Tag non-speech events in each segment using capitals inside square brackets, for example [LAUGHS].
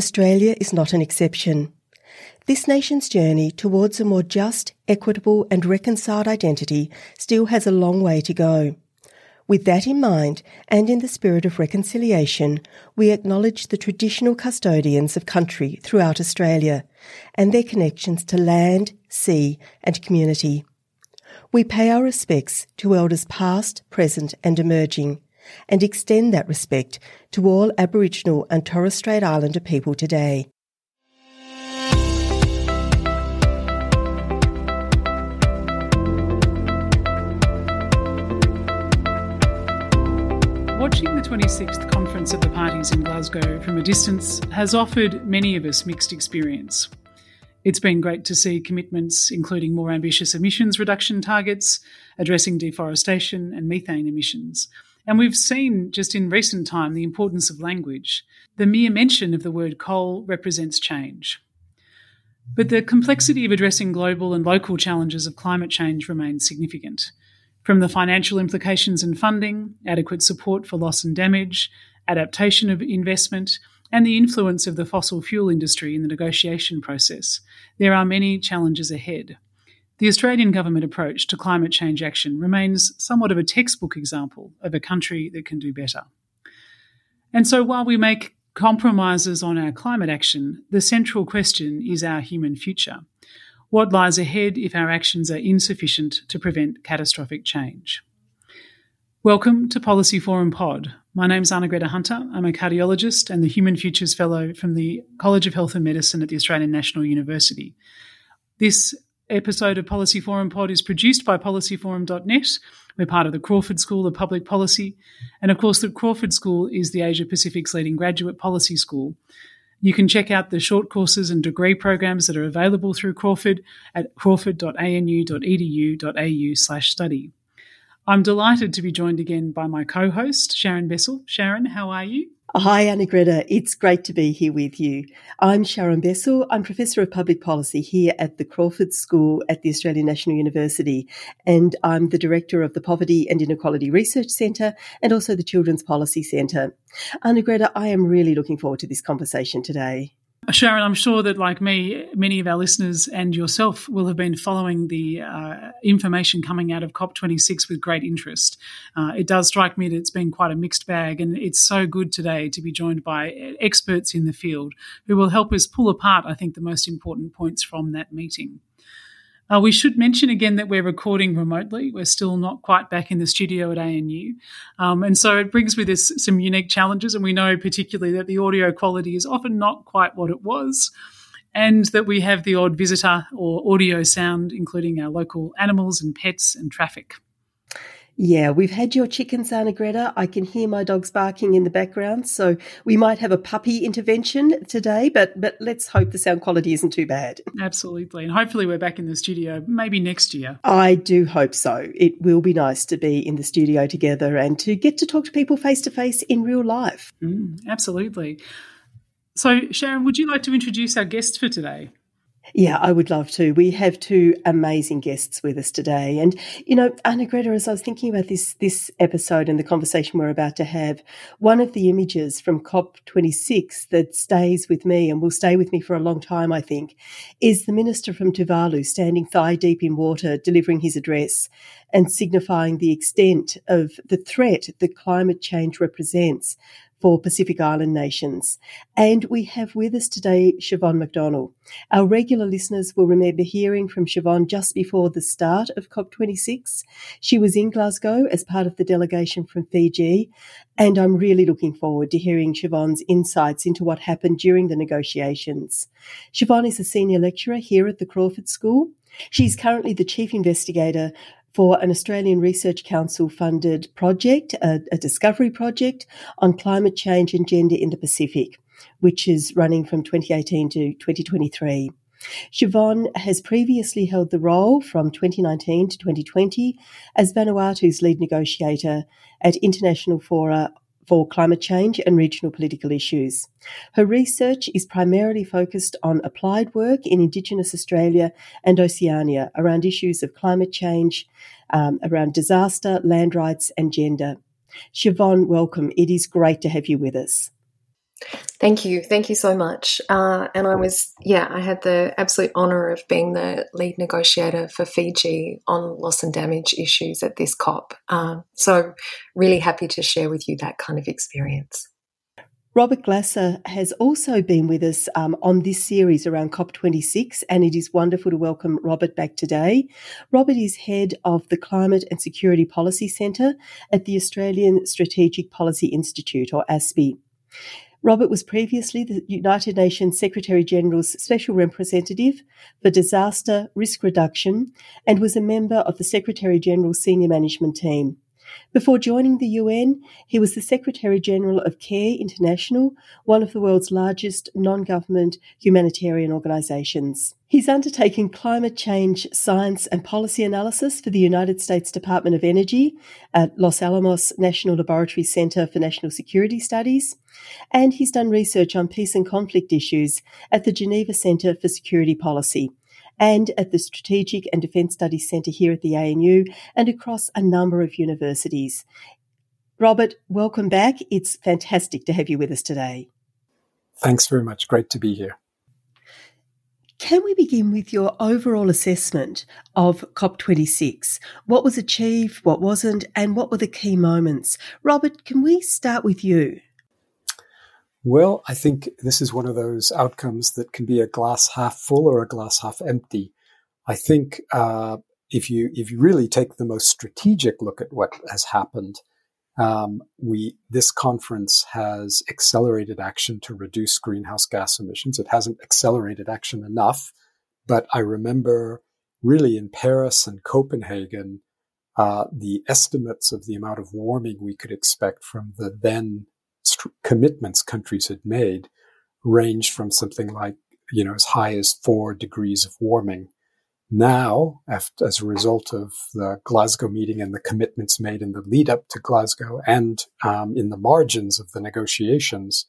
Australia is not an exception. This nation's journey towards a more just, equitable and reconciled identity still has a long way to go. With that in mind, and in the spirit of reconciliation, we acknowledge the traditional custodians of country throughout Australia and their connections to land, sea and community. We pay our respects to elders past, present and emerging, and extend that respect to all Aboriginal and Torres Strait Islander people today. Watching the 26th Conference of the Parties in Glasgow from a distance has offered many of us mixed experience. It's been great to see commitments including more ambitious emissions reduction targets, addressing deforestation and methane emissions. And we've seen just in recent time the importance of language. The mere mention of the word coal represents change. But the complexity of addressing global and local challenges of climate change remains significant. From the financial implications and funding, adequate support for loss and damage, adaptation of investment, and the influence of the fossil fuel industry in the negotiation process, there are many challenges ahead. The Australian government approach to climate change action remains somewhat of a textbook example of a country that can do better. And so while we make compromises on our climate action, the central question is our human future. What lies ahead if our actions are insufficient to prevent catastrophic change? Welcome to Policy Forum Pod. My name is Arnagretta Hunter. I'm a cardiologist and the Human Futures Fellow from the College of Health and Medicine at the Australian National University. This episode of Policy Forum Pod is produced by policyforum.net. We're part of the Crawford School of Public Policy. And of course, the Crawford School is the Asia Pacific's leading graduate policy school. You can check out the short courses and degree programs that are available through Crawford at crawford.anu.edu.au slash study. I'm delighted to be joined again by my co host, Sharon Bessell. Sharon, how are you? Hi, Arnagretta. It's great to be here with you. I'm Sharon Bessell. I'm Professor of Public Policy here at the Crawford School at the Australian National University, and I'm the Director of the Poverty and Inequality Research Centre and also the Children's Policy Centre. Arnagretta, I am really looking forward to this conversation today. Sharon, I'm sure that, like me, many of our listeners and yourself will have been following the uh, information coming out of COP26 with great interest. Uh, it does strike me that it's been quite a mixed bag, and it's so good today to be joined by experts in the field who will help us pull apart, I think, the most important points from that meeting. Uh, we should mention again that we're recording remotely. We're still not quite back in the studio at ANU. Um, and so it brings with us some unique challenges. And we know particularly that the audio quality is often not quite what it was. And that we have the odd visitor or audio sound, including our local animals and pets and traffic. Yeah, we've had your chickens, Arnagretta. I can hear my dogs barking in the background, so we might have a puppy intervention today, but but let's hope the sound quality isn't too bad. Absolutely, and hopefully we're back in the studio maybe next year. I do hope so. It will be nice to be in the studio together and to get to talk to people face to face in real life. Mm, absolutely. So, Sharon, would you like to introduce our guests for today? Yeah, I would love to. We have two amazing guests with us today. And, you know, Arnagretta, as I was thinking about this, this episode and the conversation we're about to have, one of the images from COP26 that stays with me and will stay with me for a long time, I think, is the minister from Tuvalu standing thigh deep in water, delivering his address and signifying the extent of the threat that climate change represents for Pacific Island nations. And we have with us today Siobhan McDonnell. Our regular listeners will remember hearing from Siobhan just before the start of COP26. She was in Glasgow as part of the delegation from Fiji, and I'm really looking forward to hearing Siobhan's insights into what happened during the negotiations. Siobhan is a senior lecturer here at the Crawford School. She's currently the chief investigator for an Australian Research Council funded project, a, a, discovery project on climate change and gender in the Pacific, which is running from 2018 to 2023. Siobhan has previously held the role from 2019 to 2020 as Vanuatu's lead negotiator at international fora for climate change and regional political issues. Her research is primarily focused on applied work in Indigenous Australia and Oceania around issues of climate change, um, around disaster, land rights, and gender. Siobhan, welcome. It is great to have you with us. Thank you. Thank you so much. Uh, and I was, yeah, I had the absolute honour of being the lead negotiator for Fiji on loss and damage issues at this COP. Uh, so, really happy to share with you that kind of experience. Robert Glasser has also been with us um, on this series around COP26, and it is wonderful to welcome Robert back today. Robert is head of the Climate and Security Policy Centre at the Australian Strategic Policy Institute, or ASPI. Robert was previously the United Nations Secretary General's Special Representative for Disaster Risk Reduction and was a member of the Secretary General's Senior Management Team. Before joining the UN, he was the Secretary General of CARE International, one of the world's largest non government humanitarian organisations. He's undertaken climate change science and policy analysis for the United States Department of Energy at Los Alamos National Laboratory Center for National Security Studies, and he's done research on peace and conflict issues at the Geneva Center for Security Policy and at the Strategic and Defence Studies Centre here at the ANU and across a number of universities. Robert, welcome back. It's fantastic to have you with us today. Thanks very much. Great to be here. Can we begin with your overall assessment of COP26? What was achieved, what wasn't, and what were the key moments? Robert, can we start with you? Well, I think this is one of those outcomes that can be a glass half full or a glass half empty. I think uh, if you if you really take the most strategic look at what has happened, um, we this conference has accelerated action to reduce greenhouse gas emissions. It hasn't accelerated action enough, but I remember really in Paris and Copenhagen, uh, the estimates of the amount of warming we could expect from the then st- commitments countries had made ranged from something like, you know, as high as four degrees of warming. Now, after, as a result of the Glasgow meeting and the commitments made in the lead up to Glasgow and um, in the margins of the negotiations,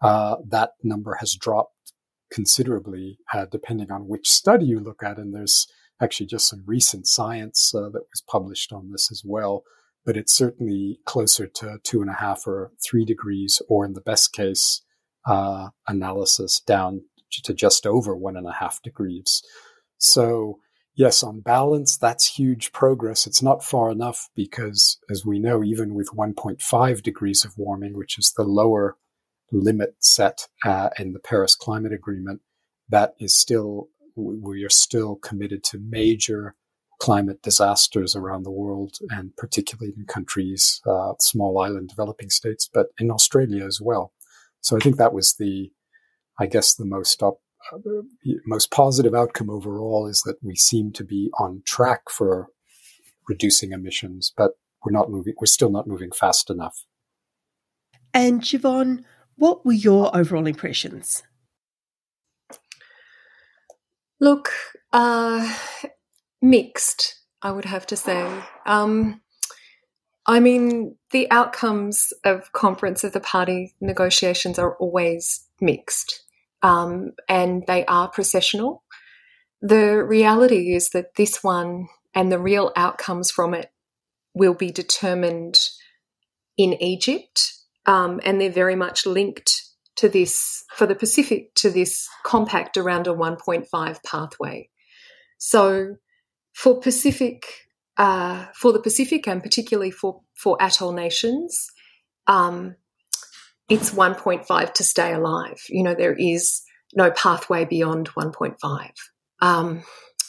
uh, that number has dropped considerably, uh, depending on which study you look at. And there's actually just some recent science uh, that was published on this as well but it's certainly closer to two and a half or three degrees, or in the best case uh, analysis, down to just over one and a half degrees. So, yes, on balance, that's huge progress. It's not far enough because, as we know, even with 1.5 degrees of warming, which is the lower limit set uh, in the Paris Climate Agreement, that is still, we are still committed to major climate disasters around the world, and particularly in countries, uh, small island developing states, but in Australia as well. So I think that was the, I guess, the most up, uh, most positive outcome overall is that we seem to be on track for reducing emissions, but we're not moving. We're still not moving fast enough. And Siobhan, what were your overall impressions? Look, uh, mixed, I would have to say. Um, I mean, the outcomes of conference of the party negotiations are always mixed, um, and they are processional. The reality is that this one and the real outcomes from it will be determined in Egypt, um, and they're very much linked to this for the Pacific to this compact around a 1.5 pathway. So for Pacific, uh, for the Pacific, and particularly for for atoll nations, um, it's 1.5 to stay alive. You know, there is no pathway beyond 1.5, um,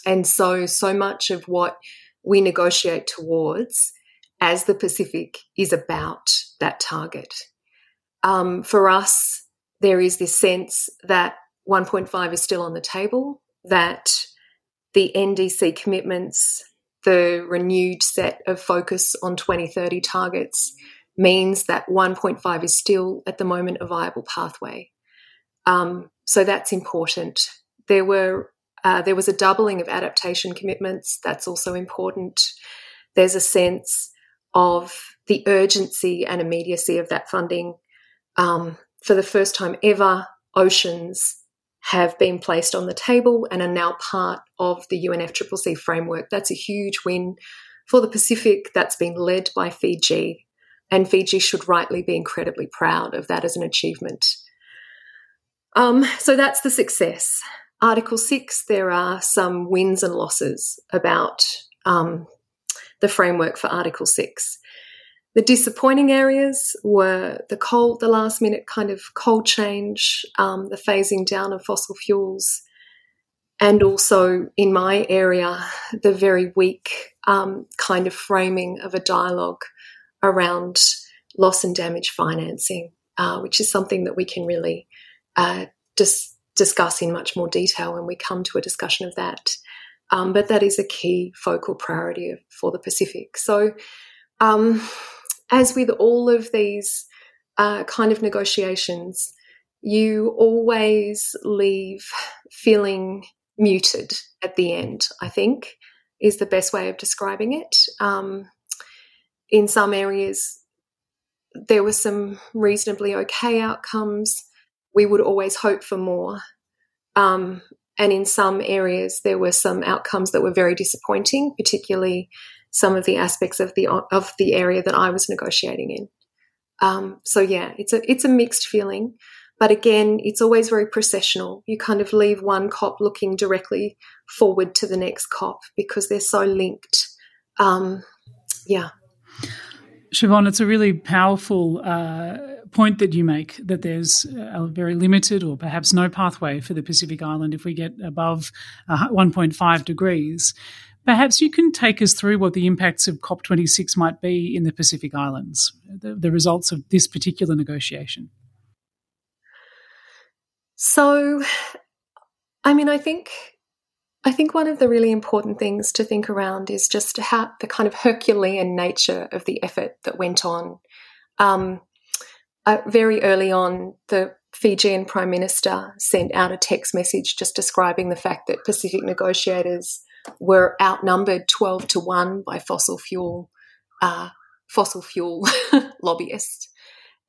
and so so much of what we negotiate towards as the Pacific is about that target. Um, for us, there is this sense that 1.5 is still on the table, that the NDC commitments the renewed set of focus on 2030 targets means that 1.5 is still at the moment a viable pathway. Um, so that's important. There were uh, there was a doubling of adaptation commitments. That's also important. There's a sense of the urgency and immediacy of that funding. Um, for the first time ever, oceans have been placed on the table and are now part of the UNFCCC framework. That's a huge win for the Pacific that's been led by Fiji, and Fiji should rightly be incredibly proud of that as an achievement. Um, so that's the success. Article 6, there are some wins and losses about um, the framework for Article 6. The disappointing areas were the the last minute kind of coal change, um, the phasing down of fossil fuels, and also in my area, the very weak um, kind of framing of a dialogue around loss and damage financing, uh, which is something that we can really uh, dis- discuss in much more detail when we come to a discussion of that. Um, but that is a key focal priority for the Pacific. So, um, as with all of these uh, kind of negotiations, you always leave feeling muted at the end, I think, is the best way of describing it. Um, in some areas, there were some reasonably okay outcomes. We would always hope for more. Um, and in some areas, there were some outcomes that were very disappointing, particularly some of the aspects of the of the area that I was negotiating in. Um, so yeah, it's a it's a mixed feeling, but again, it's always very processional. You kind of leave one COP looking directly forward to the next COP because they're so linked. Um, yeah. Siobhan, it's a really powerful uh, point that you make that there's a very limited or perhaps no pathway for the Pacific Island if we get above uh, 1.5 degrees. Perhaps you can take us through what the impacts of COP26 might be in the Pacific Islands, the, the results of this particular negotiation. So, I mean, I think I think one of the really important things to think around is just how the kind of Herculean nature of the effort that went on. Um, uh, very early on, the Fijian Prime Minister sent out a text message just describing the fact that Pacific negotiators were outnumbered 12 to 1 by fossil fuel uh, fossil fuel [LAUGHS] lobbyists.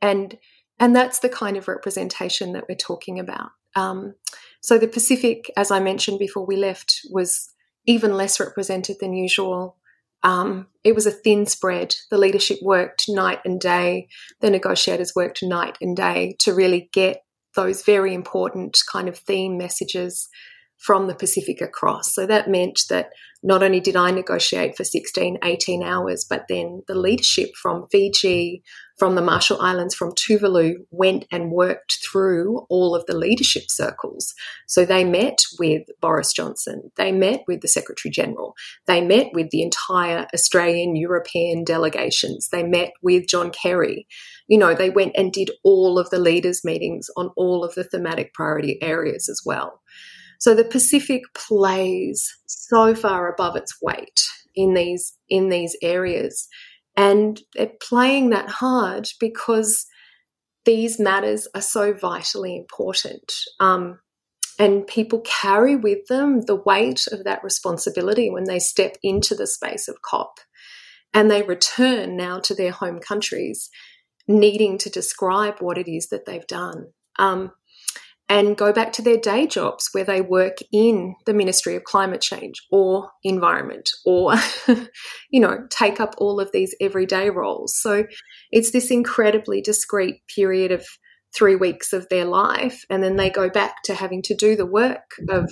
And and that's the kind of representation that we're talking about. Um, so the pacific as i mentioned before we left was even less represented than usual. Um, it was a thin spread. The leadership worked night and day. The negotiators worked night and day to really get those very important kind of theme messages from the Pacific across. So that meant that not only did I negotiate for 16, 18 hours, but then the leadership from Fiji, from the Marshall Islands, from Tuvalu went and worked through all of the leadership circles. So they met with Boris Johnson, they met with the Secretary General, they met with the entire Australian, European delegations, they met with John Kerry. You know, they went and did all of the leaders' meetings on all of the thematic priority areas as well. So the Pacific plays so far above its weight in these in these areas, and they're playing that hard because these matters are so vitally important. Um, and people carry with them the weight of that responsibility when they step into the space of COP and they return now to their home countries needing to describe what it is that they've done. Um, and go back to their day jobs where they work in the Ministry of Climate Change or Environment or, [LAUGHS] you know, take up all of these everyday roles. So it's this incredibly discreet period of three weeks of their life. And then they go back to having to do the work of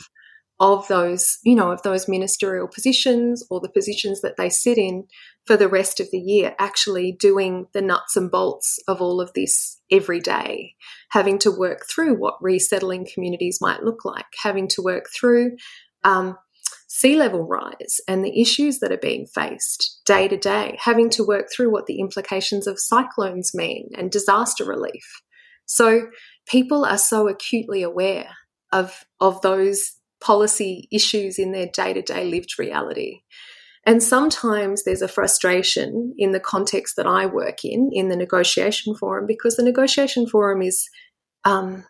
of those, you know, of those ministerial positions or the positions that they sit in for the rest of the year, actually doing the nuts and bolts of all of this every day, having to work through what resettling communities might look like, having to work through um, sea level rise and the issues that are being faced day to day, having to work through what the implications of cyclones mean and disaster relief. So people are so acutely aware of, of those policy issues in their day to day lived reality. And sometimes there's a frustration in the context that I work in, in the negotiation forum, because the negotiation forum is um,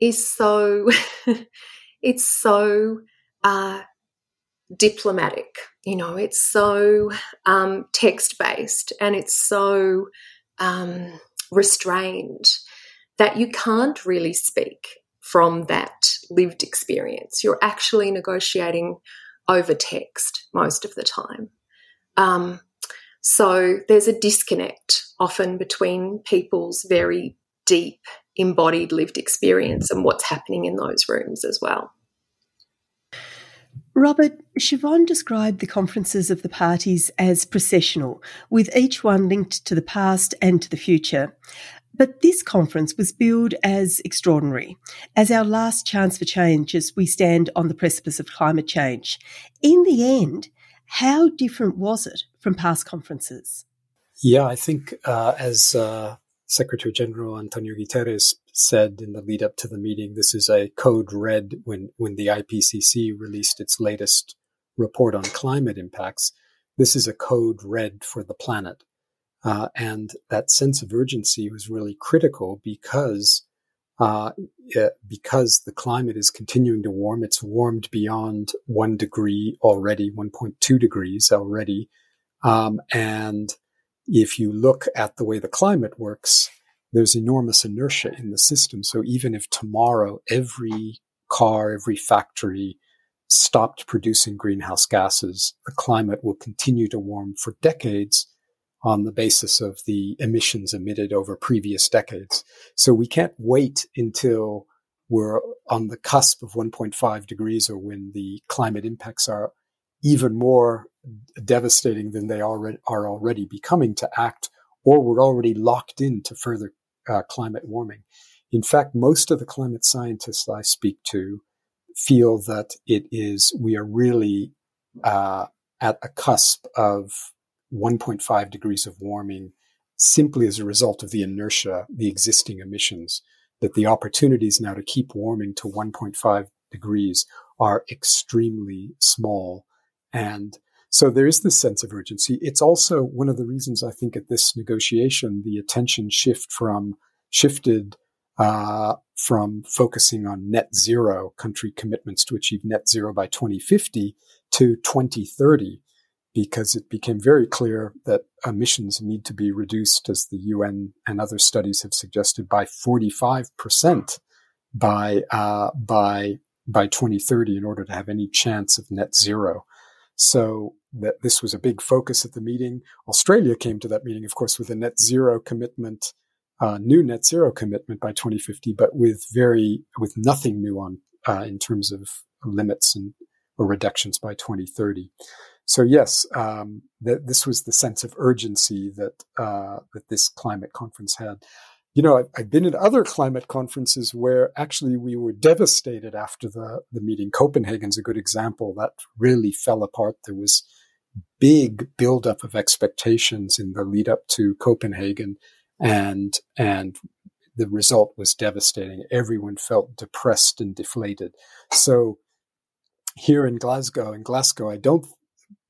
is so [LAUGHS] it's so uh, diplomatic. You know, it's so um, text based and it's so um, restrained that you can't really speak from that lived experience. You're actually negotiating over text most of the time. Um, so there's a disconnect often between people's very deep embodied lived experience and what's happening in those rooms as well. Robert, Siobhan described the conferences of the parties as processional, with each one linked to the past and to the future. But this conference was billed as extraordinary, as our last chance for change as we stand on the precipice of climate change. In the end, how different was it from past conferences? Yeah, I think uh, as uh, Secretary General Antonio Guterres said in the lead up to the meeting, this is a code red when, when the IPCC released its latest report on climate impacts. This is a code red for the planet. Uh, and that sense of urgency was really critical because uh, because the climate is continuing to warm. It's warmed beyond one degree already, 1.2 degrees already. Um, and if you look at the way the climate works, there's enormous inertia in the system. So even if tomorrow every car, every factory stopped producing greenhouse gases, the climate will continue to warm for decades on the basis of the emissions emitted over previous decades. So we can't wait until we're on the cusp of 1.5 degrees or when the climate impacts are even more devastating than they already are already becoming to act, or we're already locked into further uh, climate warming. In fact, most of the climate scientists I speak to feel that it is we are really uh, at a cusp of 1.5 degrees of warming simply as a result of the inertia, the existing emissions, that the opportunities now to keep warming to 1.5 degrees are extremely small. And so there is this sense of urgency. It's also one of the reasons I think at this negotiation, the attention shift from shifted uh, from focusing on net zero country commitments to achieve net zero by 2050 to 2030 because it became very clear that emissions need to be reduced, as the UN and other studies have suggested, by 45% by, uh, by, by 2030 in order to have any chance of net zero. So that this was a big focus at the meeting. Australia came to that meeting, of course, with a net zero commitment, uh, new net zero commitment by 2050, but with very, with nothing new on, uh, in terms of limits and or reductions by 2030 so yes, um, that this was the sense of urgency that uh, that this climate conference had. You know, I've, I've, been at other climate conferences where actually we were devastated after the the meeting. Copenhagen's a good example that really fell apart. There was big buildup of expectations in the lead up to Copenhagen, and and the result was devastating. Everyone felt depressed and deflated. So here in Glasgow, in Glasgow, I don't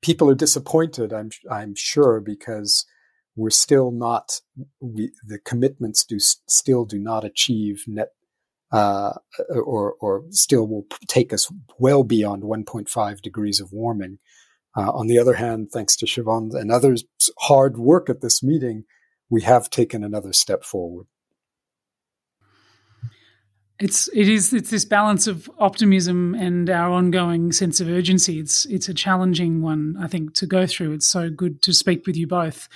people are disappointed. I'm I'm sure because we're still not we the commitments do still do not achieve net uh, or or still will take us well beyond 1.5 degrees of warming. Uh, on the other hand, thanks to Siobhan and others' hard work at this meeting, we have taken another step forward it's it is it's this balance of optimism and our ongoing sense of urgency. It's it's a challenging one, I think, to go through. It's so good to speak with you both.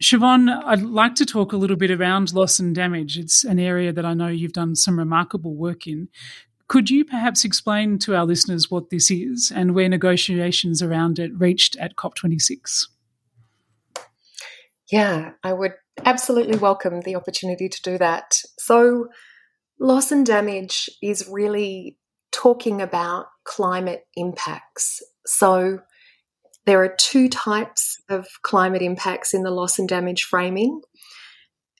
Siobhan, I'd like to talk a little bit around loss and damage. It's an area that I know you've done some remarkable work in. Could you perhaps explain to our listeners what this is and where negotiations around it reached at COP26? Yeah, I would absolutely welcome the opportunity to do that. So, Loss and damage is really talking about climate impacts. So there are two types of climate impacts in the loss and damage framing.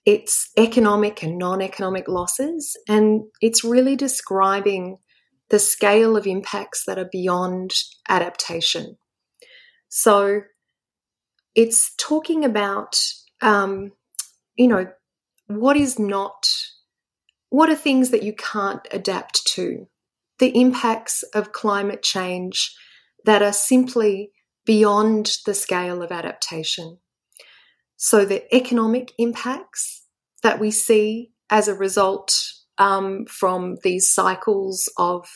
It's economic and non economic losses, and it's really describing the scale of impacts that are beyond adaptation. So it's talking about, um, you know, what is not, what are things that you can't adapt to? The impacts of climate change that are simply beyond the scale of adaptation. So the economic impacts that we see as a result um, from these cycles of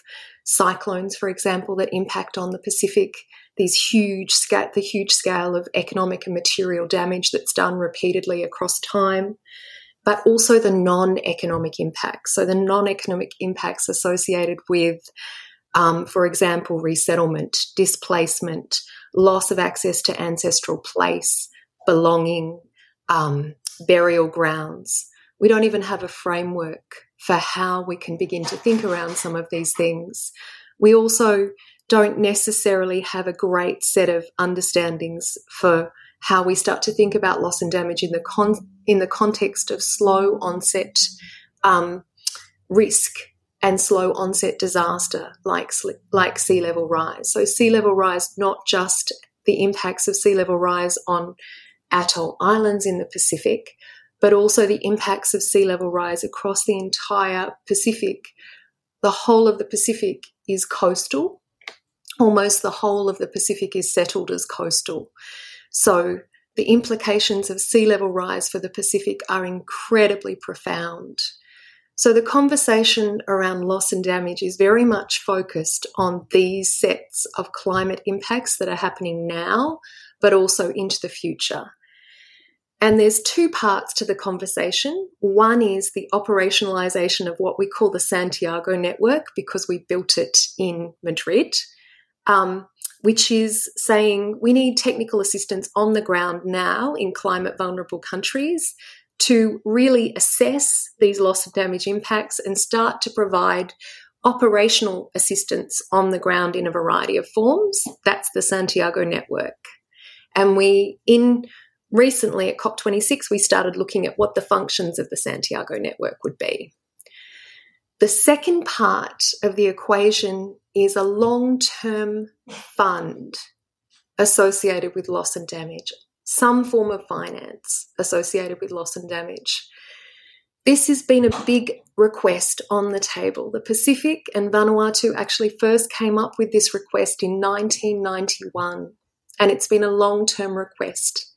cyclones, for example, that impact on the Pacific, these huge scale, the huge scale of economic and material damage that's done repeatedly across time, but also the non-economic impacts. So the non-economic impacts associated with, um, for example, resettlement, displacement, loss of access to ancestral place, belonging, um, burial grounds. We don't even have a framework for how we can begin to think around some of these things. We also don't necessarily have a great set of understandings for how we start to think about loss and damage in the con- in the context of slow onset um, risk and slow onset disaster like like sea level rise. So sea level rise, not just the impacts of sea level rise on atoll islands in the Pacific, but also the impacts of sea level rise across the entire Pacific. The whole of the Pacific is coastal. Almost the whole of the Pacific is settled as coastal. So the implications of sea level rise for the Pacific are incredibly profound. So the conversation around loss and damage is very much focused on these sets of climate impacts that are happening now, but also into the future. And there's two parts to the conversation. One is the operationalization of what we call the Santiago network because we built it in Madrid, um, which is saying we need technical assistance on the ground now in climate vulnerable countries to really assess these loss of damage impacts and start to provide operational assistance on the ground in a variety of forms. That's the Santiago network. And we, in recently at COP26, we started looking at what the functions of the Santiago network would be. The second part of the equation is a long term fund associated with loss and damage, some form of finance associated with loss and damage. This has been a big request on the table. The Pacific and Vanuatu actually first came up with this request in 1991, and it's been a long term request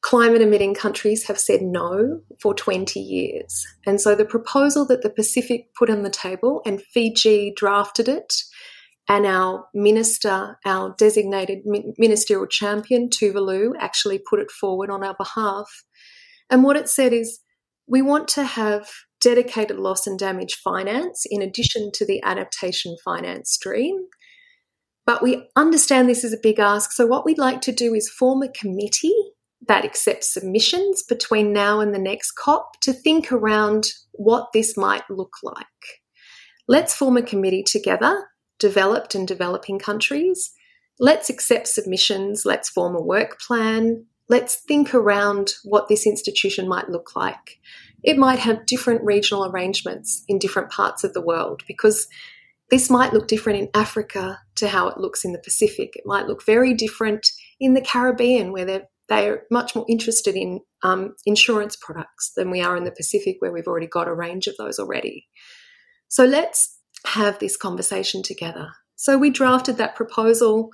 climate emitting countries have said no for 20 years. And so the proposal that the Pacific put on the table, and Fiji drafted it, and our minister, our designated ministerial champion, Tuvalu, actually put it forward on our behalf. And what it said is we want to have dedicated loss and damage finance in addition to the adaptation finance stream. But we understand this is a big ask. So, what we'd like to do is form a committee that accepts submissions between now and the next COP to think around what this might look like. Let's form a committee together, developed and developing countries. Let's accept submissions. Let's form a work plan. Let's think around what this institution might look like. It might have different regional arrangements in different parts of the world because this might look different in Africa to how it looks in the Pacific. It might look very different in the Caribbean, where they're they're much more interested in um, insurance products than we are in the Pacific, where we've already got a range of those already. So let's have this conversation together. So we drafted that proposal,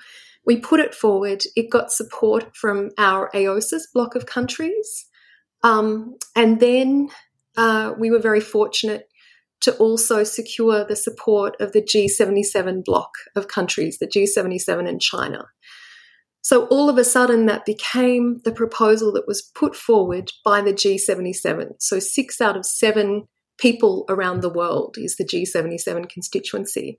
we put it forward, it got support from our AOSIS block of countries. Um, and then uh, we were very fortunate to also secure the support of the G77 block of countries, the G77 and China. So all of a sudden, that became the proposal that was put forward by the G77. So six out of seven people around the world is the G77 constituency.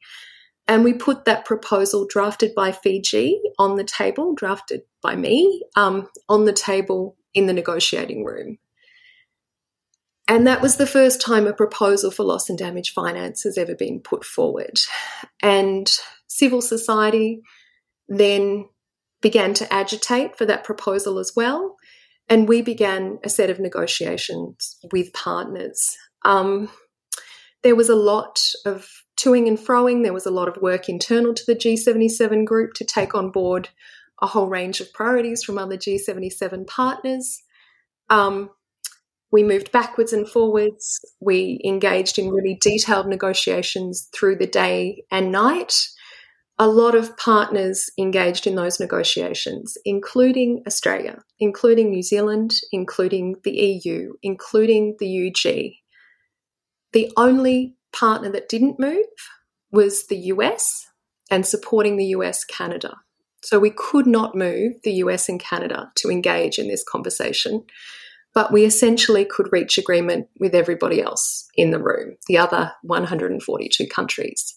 And we put that proposal drafted by Fiji on the table, drafted by me, um, on the table in the negotiating room. And that was the first time a proposal for loss and damage finance has ever been put forward. And civil society then began to agitate for that proposal as well. And we began a set of negotiations with partners. Um, there was a lot of toing and froing. There was a lot of work internal to the G77 group to take on board a whole range of priorities from other G77 partners. Um, we moved backwards and forwards. We engaged in really detailed negotiations through the day and night. A lot of partners engaged in those negotiations, including Australia, including New Zealand, including the EU, including the UK. The only partner that didn't move was the US and supporting the US Canada. So we could not move the US and Canada to engage in this conversation but we essentially could reach agreement with everybody else in the room, the other 142 countries.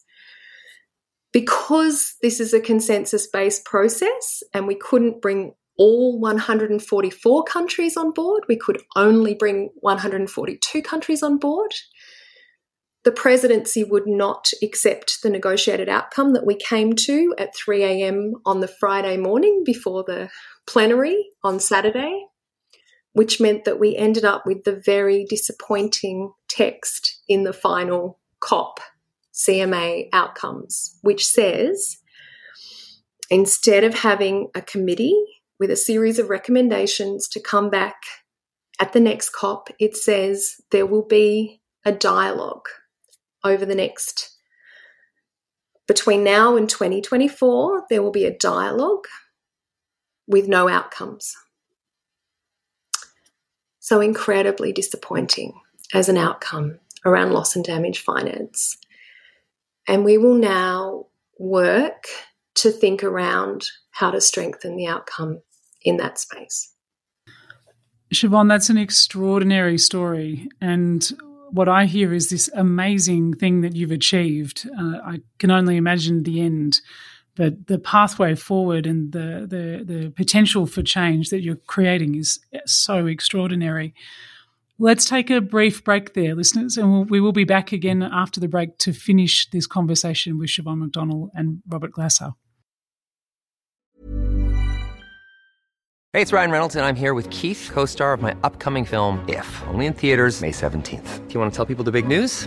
Because this is a consensus based process and we couldn't bring all 144 countries on board, we could only bring 142 countries on board. The presidency would not accept the negotiated outcome that we came to at 3 a.m. on the Friday morning before the plenary on Saturday which meant that we ended up with the very disappointing text in the final COP CMA outcomes, which says instead of having a committee with a series of recommendations to come back at the next COP, it says there will be a dialogue over the next, between now and 2024, there will be a dialogue with no outcomes. So incredibly disappointing as an outcome around loss and damage finance. And we will now work to think around how to strengthen the outcome in that space. Siobhan, that's an extraordinary story. And what I hear is this amazing thing that you've achieved. Uh, I can only imagine the end but the pathway forward and the, the, the potential for change that you're creating is so extraordinary. Let's take a brief break there, listeners, and we'll, we will be back again after the break to finish this conversation with Siobhan McDonnell and Robert Glasser. Hey, it's Ryan Reynolds, and I'm here with Keith, co star of my upcoming film, If, only in theaters, May 17th. Do you want to tell people the big news?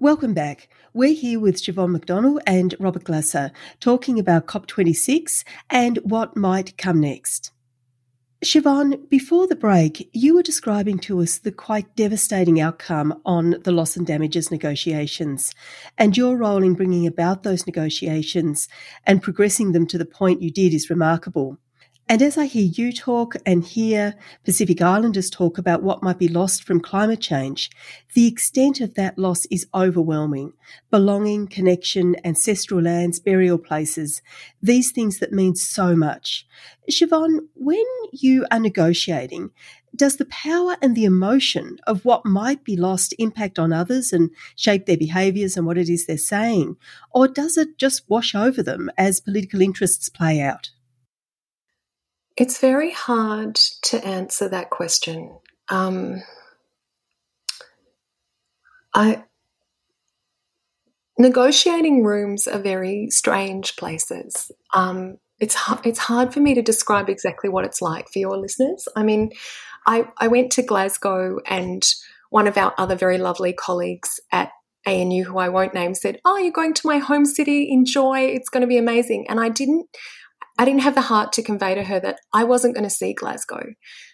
Welcome back. We're here with Siobhan McDonnell and Robert Glasser talking about COP26 and what might come next. Siobhan, before the break, you were describing to us the quite devastating outcome on the loss and damages negotiations and your role in bringing about those negotiations and progressing them to the point you did is remarkable. And as I hear you talk and hear Pacific Islanders talk about what might be lost from climate change, the extent of that loss is overwhelming. Belonging, connection, ancestral lands, burial places, these things that mean so much. Siobhan, when you are negotiating, does the power and the emotion of what might be lost impact on others and shape their behaviours and what it is they're saying? Or does it just wash over them as political interests play out? It's very hard to answer that question. Um, I negotiating rooms are very strange places. Um, it's it's hard for me to describe exactly what it's like for your listeners. I mean, I I went to Glasgow and one of our other very lovely colleagues at ANU, who I won't name, said, "Oh, you're going to my home city. Enjoy. It's going to be amazing." And I didn't I didn't have the heart to convey to her that I wasn't going to see Glasgow.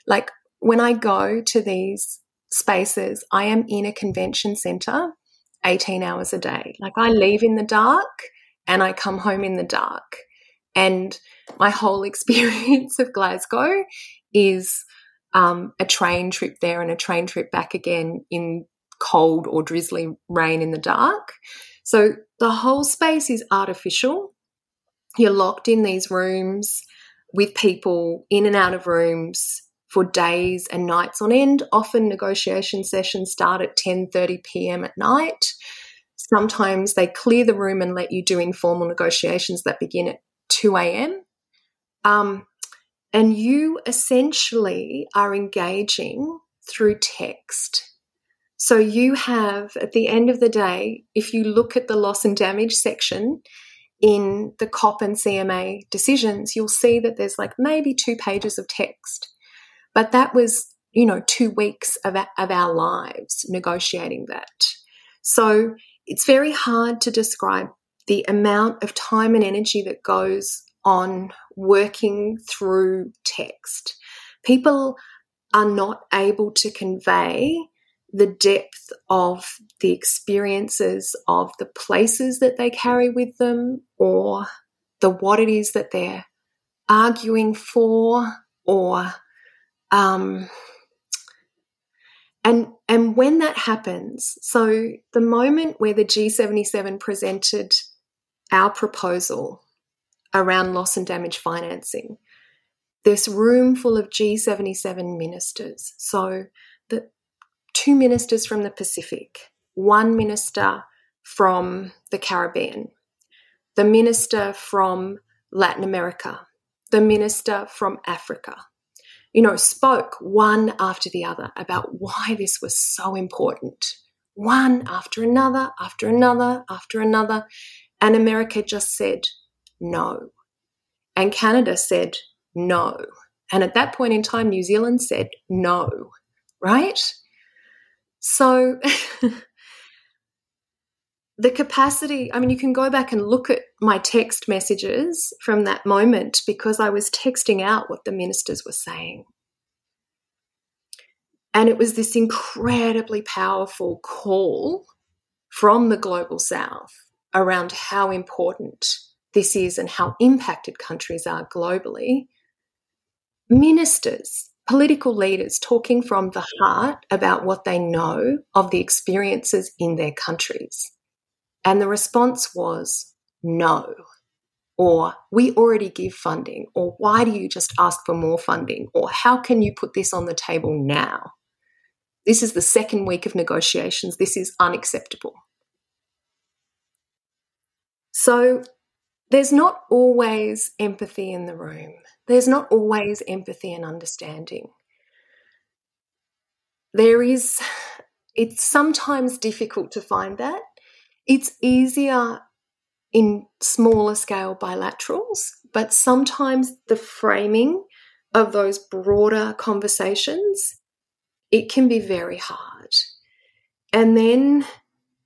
Like when I go to these spaces, I am in a convention center 18 hours a day. Like I leave in the dark and I come home in the dark. And my whole [LAUGHS] experience of Glasgow is um, a train trip there and a train trip back again in cold or drizzly rain in the dark. So the whole space is artificial. You're locked in these rooms with people in and out of rooms for days and nights on end. Often negotiation sessions start at 10:30 p.m. at night. Sometimes they clear the room and let you do informal negotiations that begin at 2 a.m. Um, and you essentially are engaging through text. So you have, at the end of the day, if you look at the loss and damage section in the COP and CMA decisions, you'll see that there's like maybe two pages of text. But that was, you know, two weeks of, of our lives negotiating that. So it's very hard to describe the amount of time and energy that goes on working through text. People are not able to convey the depth of the experiences of the places that they carry with them or the what it is that they're arguing for or um, and and when that happens so the moment where the G77 presented our proposal around loss and damage financing. This room full of G77 ministers. So the two ministers from the Pacific, one minister from the Caribbean, the minister from Latin America, the minister from Africa, you know, spoke one after the other about why this was so important. One after another, after another, after another. And America just said, no. And Canada said no. And at that point in time, New Zealand said no, right? So [LAUGHS] the capacity, I mean, you can go back and look at my text messages from that moment because I was texting out what the ministers were saying. And it was this incredibly powerful call from the global south around how important this is and how impacted countries are globally, ministers, political leaders talking from the heart about what they know of the experiences in their countries. And the response was no, or we already give funding, or why do you just ask for more funding, or how can you put this on the table now? This is the second week of negotiations. This is unacceptable. So there's not always empathy in the room. There's not always empathy and understanding. There is, it's sometimes difficult to find that. It's easier in smaller scale bilaterals, but sometimes the framing of those broader conversations, it can be very hard. And then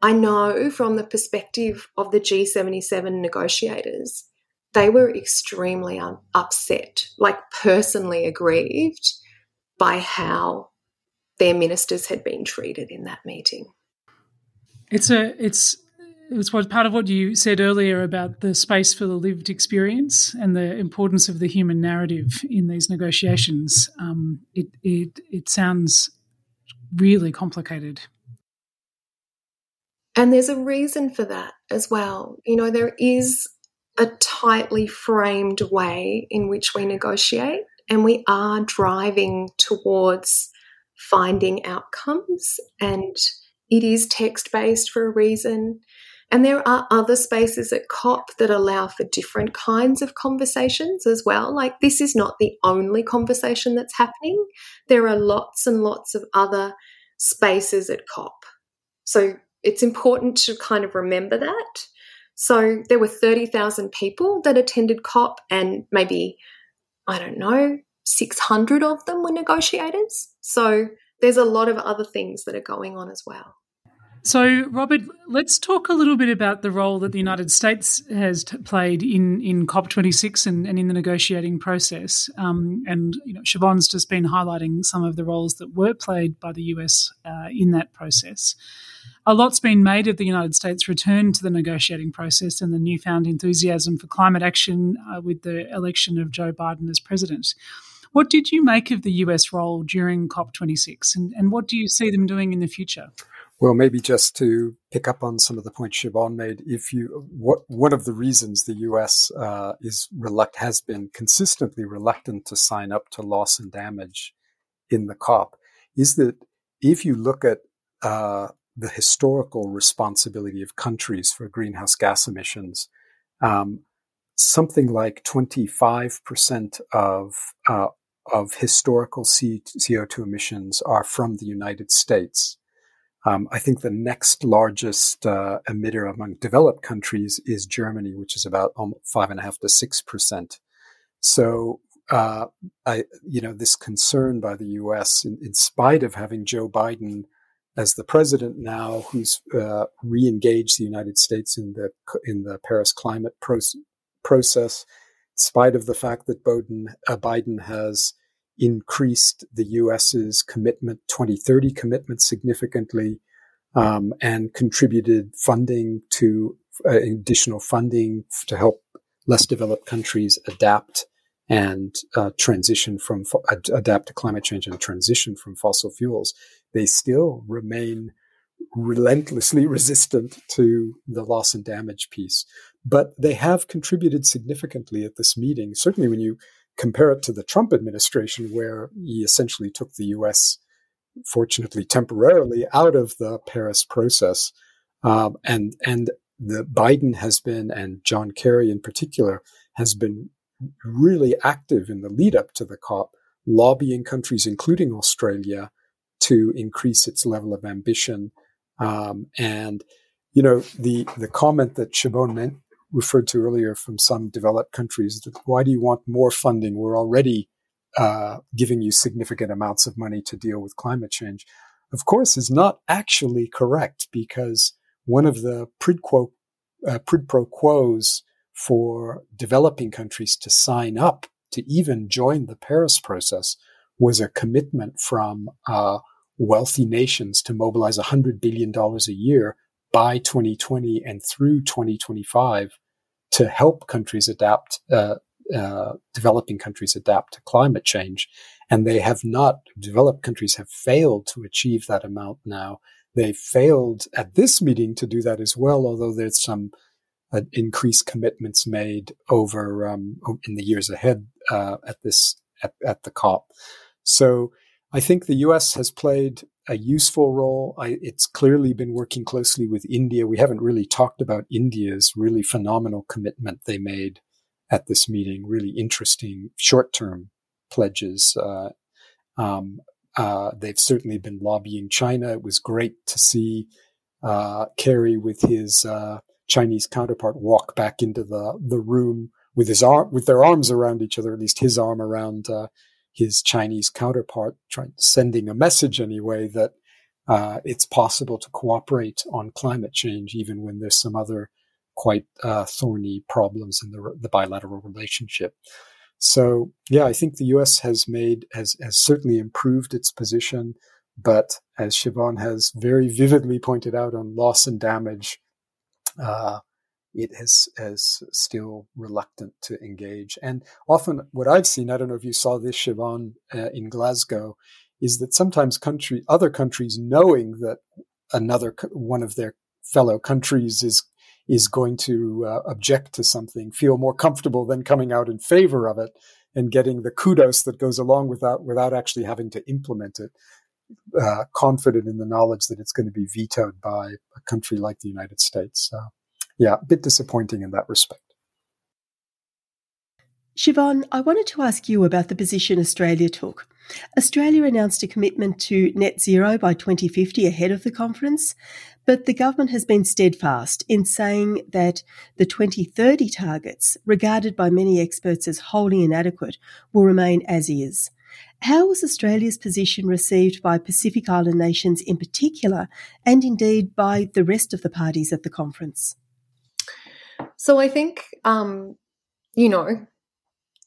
I know from the perspective of the G77 negotiators, they were extremely un- upset, like personally aggrieved by how their ministers had been treated in that meeting. It's a it's it's what part of what you said earlier about the space for the lived experience and the importance of the human narrative in these negotiations. Um, it it it sounds really complicated. And there's a reason for that as well. You know, there is a tightly framed way in which we negotiate, and we are driving towards finding outcomes, and it is text based for a reason. And there are other spaces at COP that allow for different kinds of conversations as well. Like, this is not the only conversation that's happening. There are lots and lots of other spaces at COP. So, it's important to kind of remember that. So there were 30,000 people that attended COP, and maybe, I don't know, 600 of them were negotiators. So there's a lot of other things that are going on as well. So, Robert, let's talk a little bit about the role that the United States has t- played in, in COP26 and, and, in the negotiating process. Um, and you know, Siobhan's just been highlighting some of the roles that were played by the US uh, in that process. A lot's been made of the United States' return to the negotiating process and the newfound enthusiasm for climate action uh, with the election of Joe Biden as president. What did you make of the US role during COP26 and, and what do you see them doing in the future? Well, maybe just to pick up on some of the points Siobhan made, if you what one of the reasons the U.S. Uh, is reluct has been consistently reluctant to sign up to loss and damage in the COP is that if you look at uh, the historical responsibility of countries for greenhouse gas emissions, um, something like 25% of uh, of historical C- CO2 emissions are from the United States. Um, I think the next largest uh, emitter among developed countries is Germany, which is about five and a half to six percent. So, uh, I, you know, this concern by the U.S., in, in, spite of having Joe Biden as the president now, who's uh, re-engaged the United States in the in the Paris climate pro- process, in spite of the fact that Biden, uh, Biden has increased the U.S.'s commitment, 2030 commitment significantly, um, and contributed funding to uh, additional funding to help less developed countries adapt and uh, transition from adapt to climate change and transition from fossil fuels. They still remain relentlessly [LAUGHS] resistant to the loss and damage piece, but they have contributed significantly at this meeting. Certainly, when you compare it to the Trump administration, where he essentially took the U.S. fortunately temporarily out of the Paris process, um, and and the Biden has been, and John Kerry in particular, has been really active in the lead up to the COP, lobbying countries, including Australia, to increase its level of ambition. Um, and you know the the comment that meant, referred to earlier from some developed countries. That why do you want more funding? We're already uh, giving you significant amounts of money to deal with climate change. Of course, is not actually correct because one of the quo, uh, prid pro quos for developing countries to sign up to even join the Paris process was a commitment from uh, wealthy nations to mobilize $100 billion a year by 2020 and through 2025 to help countries adapt, uh, uh, developing countries adapt to climate change. And they have not, developed countries have failed to achieve that amount now. They failed at this meeting to do that as well, although there's some increased commitments made over um, in the years ahead uh, at this at, at the COP. So I think the U.S. has played a useful role. I, it's clearly been working closely with India. We haven't really talked about India's really phenomenal commitment they made at this meeting. Really interesting short-term pledges. Uh, um, uh, they've certainly been lobbying China. It was great to see uh, Kerry with his uh, Chinese counterpart walk back into the the room with his arm with their arms around each other, at least his arm around uh, his Chinese counterpart, trying sending a message anyway that uh, it's possible to cooperate on climate change even when there's some other quite uh, thorny problems in the, the bilateral relationship. So yeah, I think the U.S. has made has has certainly improved its position, but as Siobhan has very vividly pointed out on loss and damage, uh, it has has still reluctant to engage. And often, what I've seen, I don't know if you saw this, Siobhan, uh, in Glasgow, is that sometimes country other countries knowing that another one of their fellow countries is is going to uh, object to something, feel more comfortable than coming out in favor of it and getting the kudos that goes along with that without actually having to implement it. Uh, confident in the knowledge that it's going to be vetoed by a country like the United States. So yeah, a bit disappointing in that respect. Siobhan, I wanted to ask you about the position Australia took. Australia announced a commitment to net zero by 2050 ahead of the conference, but the government has been steadfast in saying that the 2030 targets, regarded by many experts as wholly inadequate, will remain as is. How was Australia's position received by Pacific Island nations in particular, and indeed by the rest of the parties at the conference? So I think, um, you know,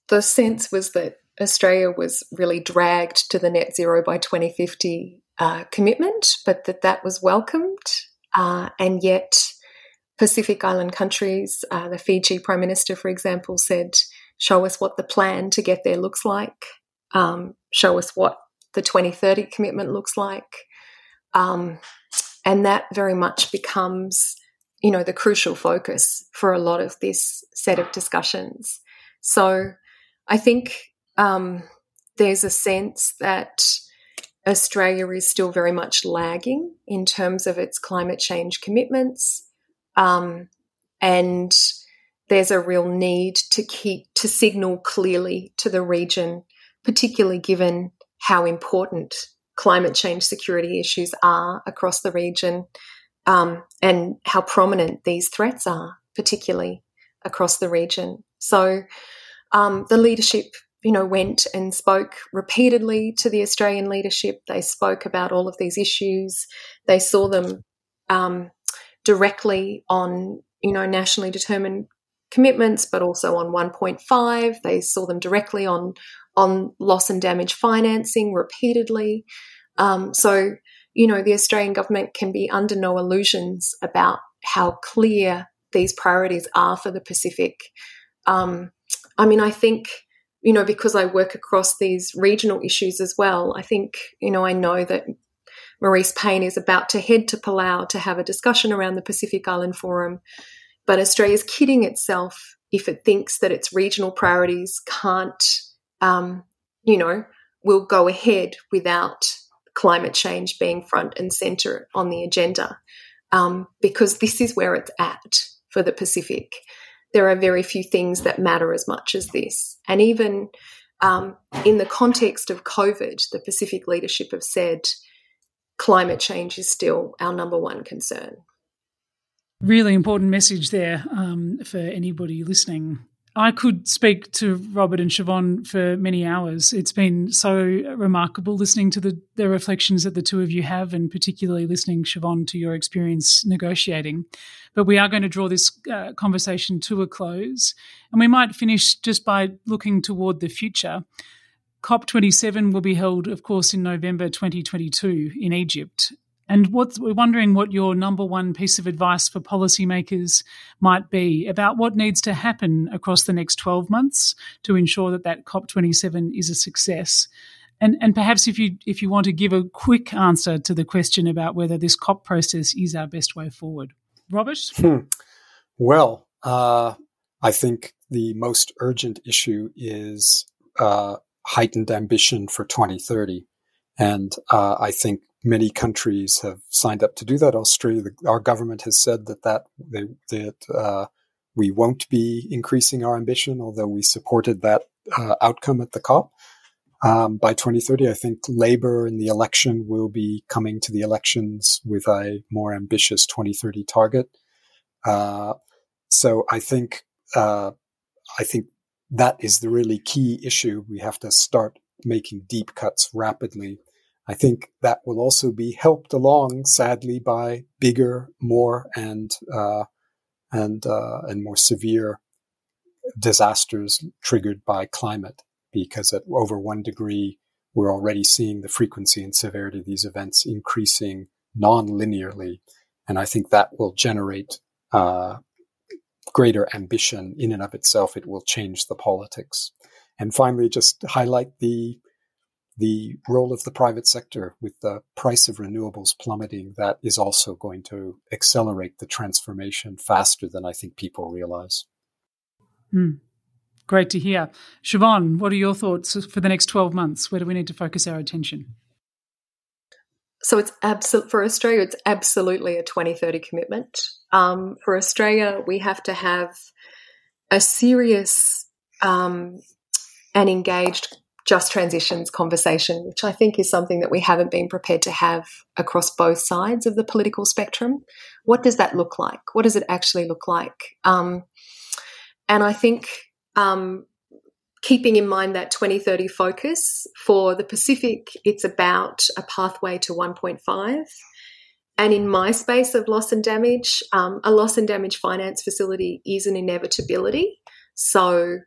the sense was that Australia was really dragged to the net zero by 2050 uh, commitment, but that that was welcomed. Uh, and yet, Pacific Island countries, uh, the Fiji Prime Minister, for example, said, Show us what the plan to get there looks like. um, show us what the 2030 commitment looks like. Um, and that very much becomes, you know, the crucial focus for a lot of this set of discussions. So I think um, there's a sense that Australia is still very much lagging in terms of its climate change commitments. Um, and there's a real need to keep to signal clearly to the region, particularly given how important climate change security issues are across the region um, and how prominent these threats are, particularly across the region. So um, the leadership, you know, went and spoke repeatedly to the Australian leadership. They spoke about all of these issues. They saw them um, directly on, you know, nationally determined commitments, but also on 1.5. They saw them directly on on loss and damage financing repeatedly. Um, so, you know, the Australian government can be under no illusions about how clear these priorities are for the Pacific. Um, I mean, I think, you know, because I work across these regional issues as well, I think, you know, I know that Marise Payne is about to head to Palau to have a discussion around the Pacific Island Forum. But Australia's kidding itself if it thinks that its regional priorities can't um, you know, will go ahead without climate change being front and center on the agenda, um, because this is where it's at for the Pacific. There are very few things that matter as much as this. And even um, in the context of COVID, the Pacific leadership have said climate change is still our number one concern. Really important message there um, for anybody listening. I could speak to Robert and Siobhan for many hours. It's been so remarkable listening to the, the reflections that the two of you have, and particularly listening, Siobhan, to your experience negotiating. But we are going to draw this uh, conversation to a close, and we might finish just by looking toward the future. COP27 will be held, of course, in November 2022 in Egypt. And what, we're wondering what your number one piece of advice for policymakers might be about what needs to happen across the next 12 months to ensure that that COP27 is a success. And, and perhaps if you if you want to give a quick answer to the question about whether this COP process is our best way forward, Robert. Hmm. Well, uh, I think the most urgent issue is uh, heightened ambition for 2030, and uh, I think many countries have signed up to do that. Australia, the, our government has said that that they, that uh, we won't be increasing our ambition, although we supported that uh, outcome at the COP. Um, by 2030, I think Labor in the election will be coming to the elections with a more ambitious 2030 target. Uh, so I think uh, I think that is the really key issue. We have to start making deep cuts rapidly I think that will also be helped along, sadly, by bigger, more and uh, and uh, and more severe disasters triggered by climate. Because at over one degree, we're already seeing the frequency and severity of these events increasing non-linearly, and I think that will generate uh, greater ambition in and of itself. It will change the politics. And finally, just highlight the the role of the private sector with the price of renewables plummeting, that is also going to accelerate the transformation faster than I think people realize. Mm. Great to hear. Siobhan, what are your thoughts for the next 12 months? Where do we need to focus our attention? So it's absolute for Australia. It's absolutely a 2030 commitment. Um, for Australia, we have to have a serious um, and engaged just transitions conversation, which I think is something that we haven't been prepared to have across both sides of the political spectrum. What does that look like? What does it actually look like? Um, and I think um, keeping in mind that 2030 focus for the Pacific, it's about a pathway to 1.5. And in my space of loss and damage, um, a loss and damage finance facility is an inevitability. So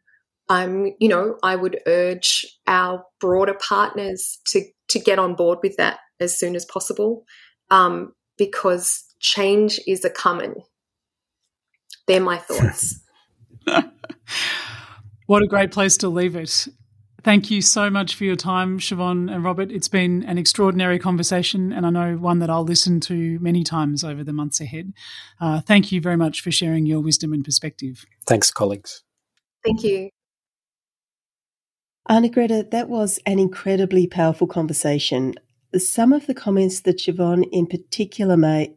um, you know, I would urge our broader partners to to get on board with that as soon as possible, um, because change is a coming. They're my thoughts. [LAUGHS] [LAUGHS] what a great place to leave it. Thank you so much for your time, Siobhan and Robert. It's been an extraordinary conversation, and I know one that I'll listen to many times over the months ahead. Uh, thank you very much for sharing your wisdom and perspective. Thanks, colleagues. Thank you. Arnagretta, that was an incredibly powerful conversation. Some of the comments that Siobhan in particular made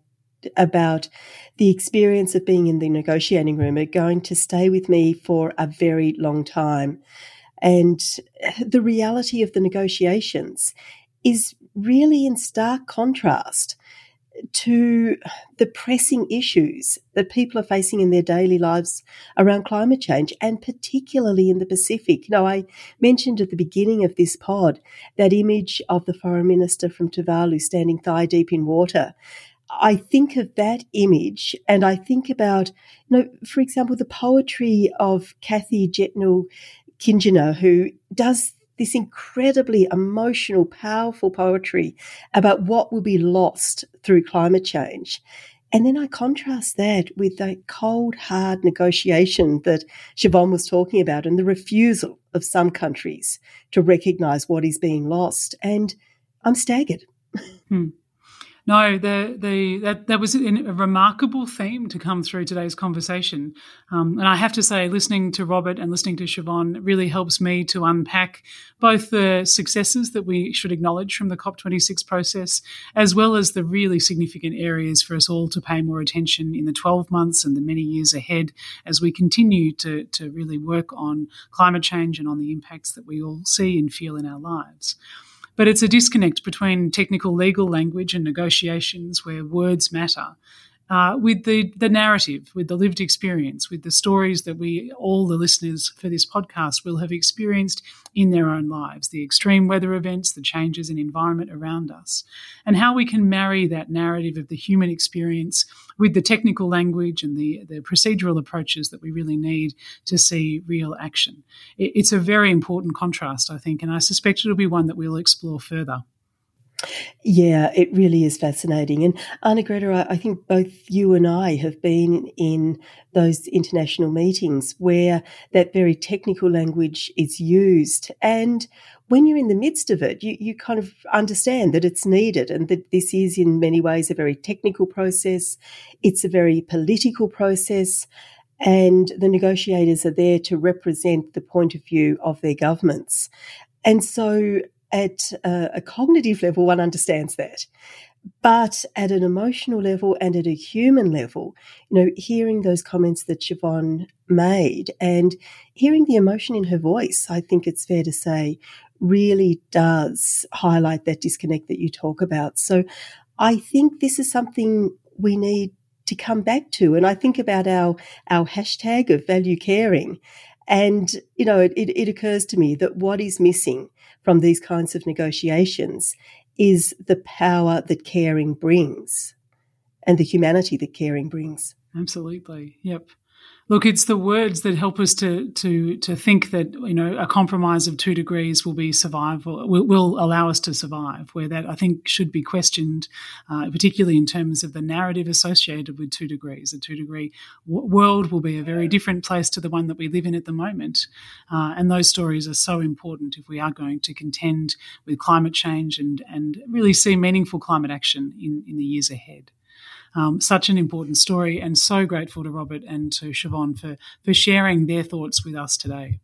about the experience of being in the negotiating room are going to stay with me for a very long time. And the reality of the negotiations is really in stark contrast to the pressing issues that people are facing in their daily lives around climate change and particularly in the Pacific. Now, I mentioned at the beginning of this pod that image of the foreign minister from Tuvalu standing thigh deep in water. I think of that image and I think about, you know, for example, the poetry of Kathy Jetnil Kingener, who does this incredibly emotional, powerful poetry about what will be lost through climate change. And then I contrast that with the cold, hard negotiation that Siobhan was talking about and the refusal of some countries to recognize what is being lost. And I'm staggered. Hmm. No, the the that that was a remarkable theme to come through today's conversation, um, and I have to say, listening to Robert and listening to Siobhan really helps me to unpack both the successes that we should acknowledge from the COP26 process, as well as the really significant areas for us all to pay more attention in the 12 months and the many years ahead as we continue to to really work on climate change and on the impacts that we all see and feel in our lives. But it's a disconnect between technical legal language and negotiations where words matter uh, with the, the narrative, with the lived experience, with the stories that we, all the listeners for this podcast, will have experienced in their own lives, the extreme weather events, the changes in environment around us, and how we can marry that narrative of the human experience with the technical language and the, the procedural approaches that we really need to see real action. It, it's a very important contrast, I think, and I suspect it'll be one that we'll explore further. Yeah, it really is fascinating. And Arnagretta, I think both you and I have been in those international meetings where that very technical language is used. And when you're in the midst of it, you, you kind of understand that it's needed and that this is in many ways a very technical process. It's a very political process. And the negotiators are there to represent the point of view of their governments. And so at a, a cognitive level, one understands that. But at an emotional level and at a human level, you know, hearing those comments that Siobhan made and hearing the emotion in her voice, I think it's fair to say, really does highlight that disconnect that you talk about. So I think this is something we need to come back to. And I think about our, our hashtag of value caring. And, you know, it, it occurs to me that what is missing from these kinds of negotiations is the power that caring brings and the humanity that caring brings. Absolutely. Yep. Look, it's the words that help us to to to think that you know a compromise of two degrees will be survival will, will allow us to survive. Where that I think should be questioned, uh, particularly in terms of the narrative associated with two degrees. A two degree w- world will be a very different place to the one that we live in at the moment, uh, and those stories are so important if we are going to contend with climate change and and really see meaningful climate action in in the years ahead. Um, such an important story, and so grateful to Robert and to Siobhan for, for sharing their thoughts with us today.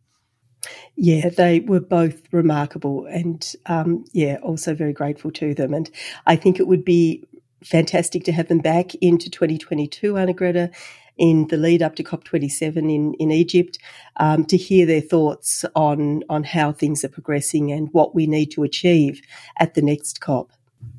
Yeah, they were both remarkable, and um, yeah, also very grateful to them. And I think it would be fantastic to have them back into 2022, Arnagretta, in the lead up to COP27 in, in Egypt, um, to hear their thoughts on, on how things are progressing and what we need to achieve at the next COP.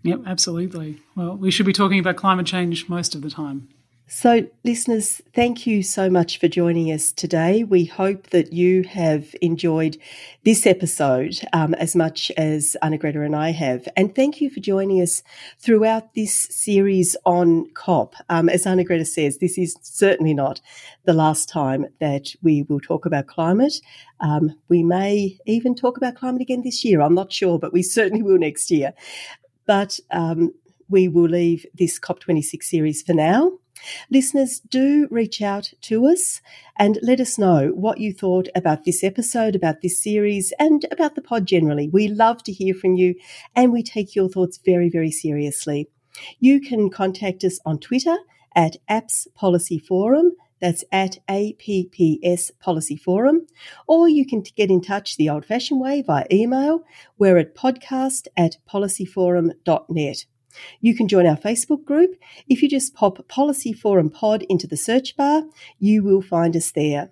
Yep, absolutely. Well, we should be talking about climate change most of the time. So, listeners, thank you so much for joining us today. We hope that you have enjoyed this episode um, as much as Arnagretta and I have. And thank you for joining us throughout this series on COP. Um, as Arnagretta says, this is certainly not the last time that we will talk about climate. Um, we may even talk about climate again this year. I'm not sure, but we certainly will next year. But um, we will leave this COP26 series for now. Listeners, do reach out to us and let us know what you thought about this episode, about this series, and about the pod generally. We love to hear from you and we take your thoughts very, very seriously. You can contact us on Twitter at APPS Policy Forum. That's at APPS Policy Forum. Or you can get in touch the old fashioned way via email. We're at podcast at policyforum.net. You can join our Facebook group. If you just pop Policy Forum Pod into the search bar, you will find us there.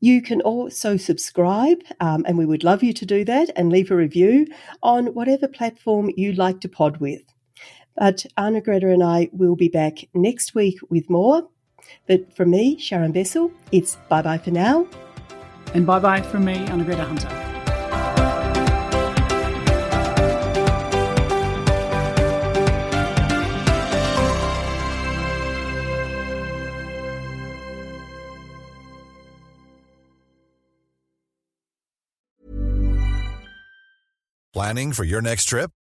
You can also subscribe, um, and we would love you to do that and leave a review on whatever platform you like to pod with. But Arnagretta and I will be back next week with more. But from me, Sharon Bessell, it's bye bye for now. And bye bye from me, Arnagretta Hunter. Planning for your next trip?